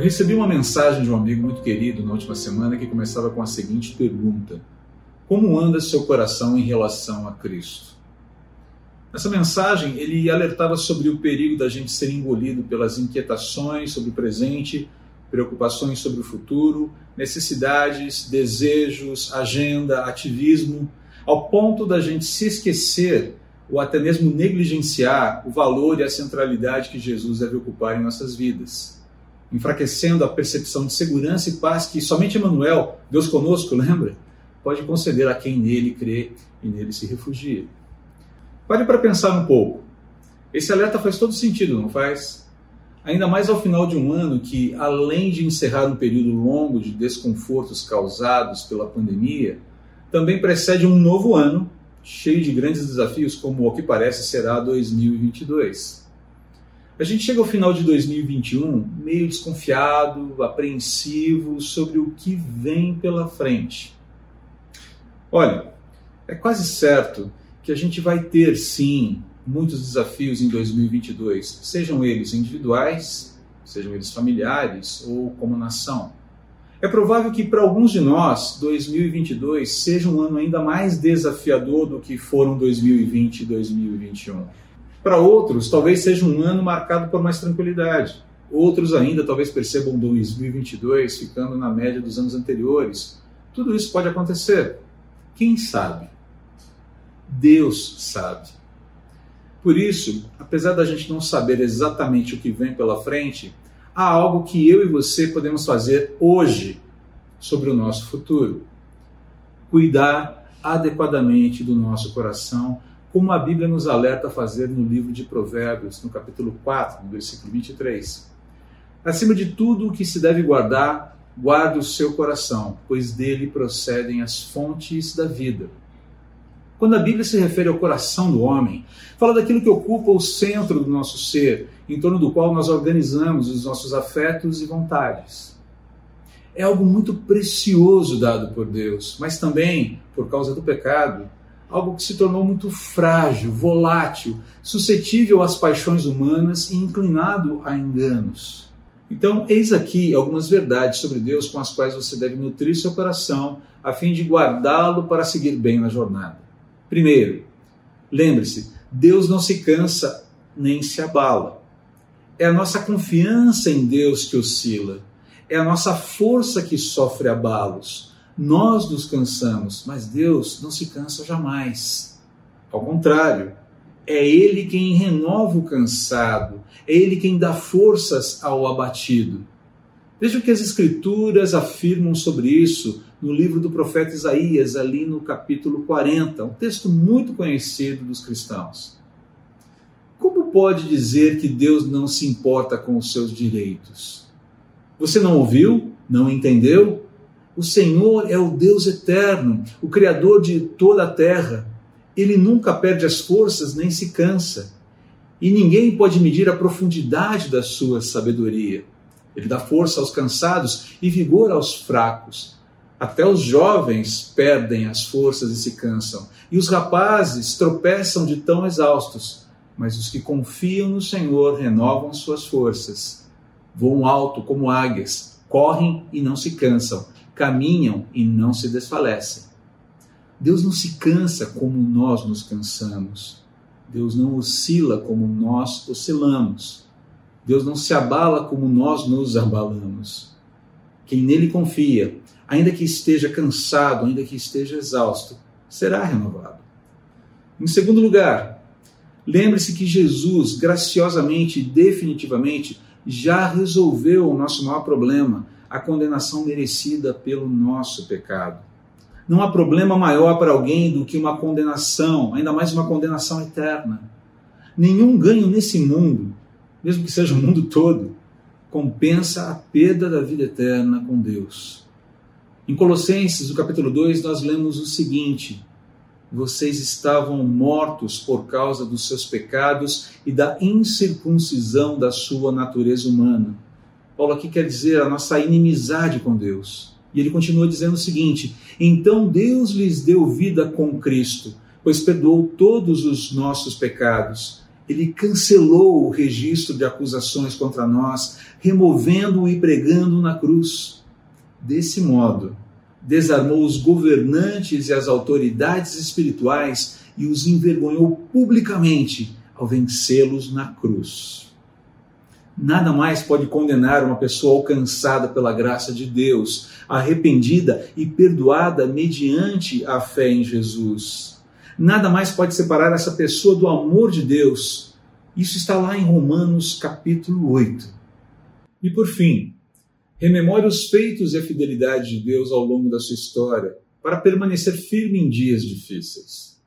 Eu recebi uma mensagem de um amigo muito querido na última semana que começava com a seguinte pergunta: Como anda seu coração em relação a Cristo? Nessa mensagem, ele alertava sobre o perigo da gente ser engolido pelas inquietações sobre o presente, preocupações sobre o futuro, necessidades, desejos, agenda, ativismo, ao ponto da gente se esquecer ou até mesmo negligenciar o valor e a centralidade que Jesus deve ocupar em nossas vidas enfraquecendo a percepção de segurança e paz que somente Emmanuel, Deus conosco, lembra? Pode conceder a quem nele crê e nele se refugia. Pare para pensar um pouco. Esse alerta faz todo sentido, não faz? Ainda mais ao final de um ano que, além de encerrar um período longo de desconfortos causados pela pandemia, também precede um novo ano cheio de grandes desafios, como o que parece será 2022. A gente chega ao final de 2021 meio desconfiado, apreensivo sobre o que vem pela frente. Olha, é quase certo que a gente vai ter sim muitos desafios em 2022, sejam eles individuais, sejam eles familiares ou como nação. É provável que para alguns de nós 2022 seja um ano ainda mais desafiador do que foram 2020 e 2021. Para outros, talvez seja um ano marcado por mais tranquilidade. Outros ainda talvez percebam 2022 ficando na média dos anos anteriores. Tudo isso pode acontecer. Quem sabe? Deus sabe. Por isso, apesar da gente não saber exatamente o que vem pela frente, há algo que eu e você podemos fazer hoje sobre o nosso futuro. Cuidar adequadamente do nosso coração como a Bíblia nos alerta a fazer no livro de Provérbios, no capítulo 4, no versículo 23. Acima de tudo o que se deve guardar, guarde o seu coração, pois dele procedem as fontes da vida. Quando a Bíblia se refere ao coração do homem, fala daquilo que ocupa o centro do nosso ser, em torno do qual nós organizamos os nossos afetos e vontades. É algo muito precioso dado por Deus, mas também, por causa do pecado, algo que se tornou muito frágil, volátil, suscetível às paixões humanas e inclinado a enganos. Então, eis aqui algumas verdades sobre Deus com as quais você deve nutrir seu coração a fim de guardá-lo para seguir bem na jornada. Primeiro, lembre-se, Deus não se cansa nem se abala. É a nossa confiança em Deus que oscila. É a nossa força que sofre abalos nós nos cansamos, mas Deus não se cansa jamais. Ao contrário, é Ele quem renova o cansado, é Ele quem dá forças ao abatido. Veja o que as Escrituras afirmam sobre isso no livro do profeta Isaías, ali no capítulo 40, um texto muito conhecido dos cristãos. Como pode dizer que Deus não se importa com os seus direitos? Você não ouviu? Não entendeu? O Senhor é o Deus eterno, o Criador de toda a terra. Ele nunca perde as forças nem se cansa. E ninguém pode medir a profundidade da sua sabedoria. Ele dá força aos cansados e vigor aos fracos. Até os jovens perdem as forças e se cansam, e os rapazes tropeçam de tão exaustos. Mas os que confiam no Senhor renovam suas forças. Voam alto como águias, correm e não se cansam, caminham e não se desfalecem. Deus não se cansa como nós nos cansamos. Deus não oscila como nós oscilamos. Deus não se abala como nós nos abalamos. Quem nele confia, ainda que esteja cansado, ainda que esteja exausto, será renovado. Em segundo lugar, lembre-se que Jesus, graciosamente e definitivamente, já resolveu o nosso maior problema a condenação merecida pelo nosso pecado. Não há problema maior para alguém do que uma condenação, ainda mais uma condenação eterna. Nenhum ganho nesse mundo, mesmo que seja o mundo todo, compensa a perda da vida eterna com Deus. Em Colossenses, no capítulo 2, nós lemos o seguinte: Vocês estavam mortos por causa dos seus pecados e da incircuncisão da sua natureza humana Paulo aqui quer dizer a nossa inimizade com Deus. E ele continua dizendo o seguinte: Então Deus lhes deu vida com Cristo, pois perdoou todos os nossos pecados. ele cancelou o registro de acusações contra nós, removendo-o e pregando na cruz. Desse modo, desarmou os governantes e as autoridades espirituais e os envergonhou publicamente ao vencê-los na cruz. Nada mais pode condenar uma pessoa alcançada pela graça de Deus, arrependida e perdoada mediante a fé em Jesus. Nada mais pode separar essa pessoa do amor de Deus. Isso está lá em Romanos capítulo 8. E por fim, rememore os feitos e a fidelidade de Deus ao longo da sua história para permanecer firme em dias difíceis.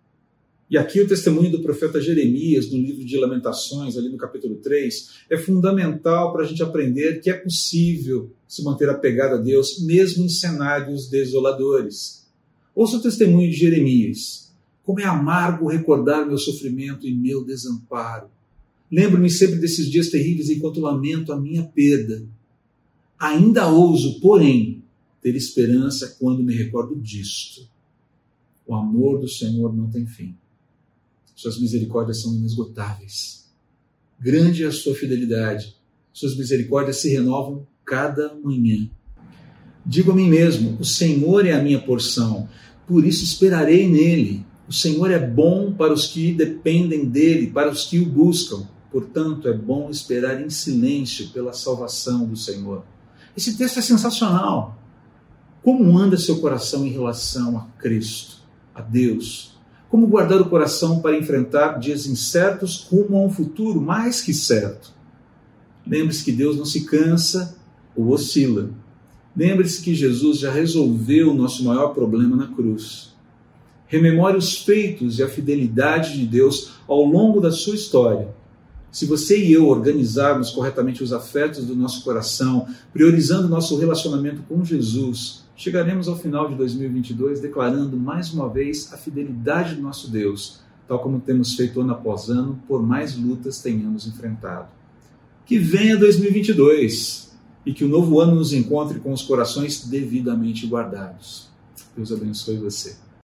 E aqui o testemunho do profeta Jeremias, no livro de Lamentações, ali no capítulo 3, é fundamental para a gente aprender que é possível se manter apegado a Deus, mesmo em cenários desoladores. Ouça o testemunho de Jeremias. Como é amargo recordar meu sofrimento e meu desamparo. Lembro-me sempre desses dias terríveis enquanto lamento a minha perda. Ainda ouso, porém, ter esperança quando me recordo disto. O amor do Senhor não tem fim. Suas misericórdias são inesgotáveis. Grande é a sua fidelidade. Suas misericórdias se renovam cada manhã. Digo a mim mesmo: o Senhor é a minha porção, por isso esperarei nele. O Senhor é bom para os que dependem dele, para os que o buscam. Portanto, é bom esperar em silêncio pela salvação do Senhor. Esse texto é sensacional. Como anda seu coração em relação a Cristo, a Deus? Como guardar o coração para enfrentar dias incertos rumo a um futuro mais que certo? Lembre-se que Deus não se cansa ou oscila. Lembre-se que Jesus já resolveu o nosso maior problema na cruz. Rememore os feitos e a fidelidade de Deus ao longo da sua história. Se você e eu organizarmos corretamente os afetos do nosso coração, priorizando nosso relacionamento com Jesus, chegaremos ao final de 2022 declarando mais uma vez a fidelidade do nosso Deus, tal como temos feito ano após ano, por mais lutas tenhamos enfrentado. Que venha 2022 e que o novo ano nos encontre com os corações devidamente guardados. Deus abençoe você.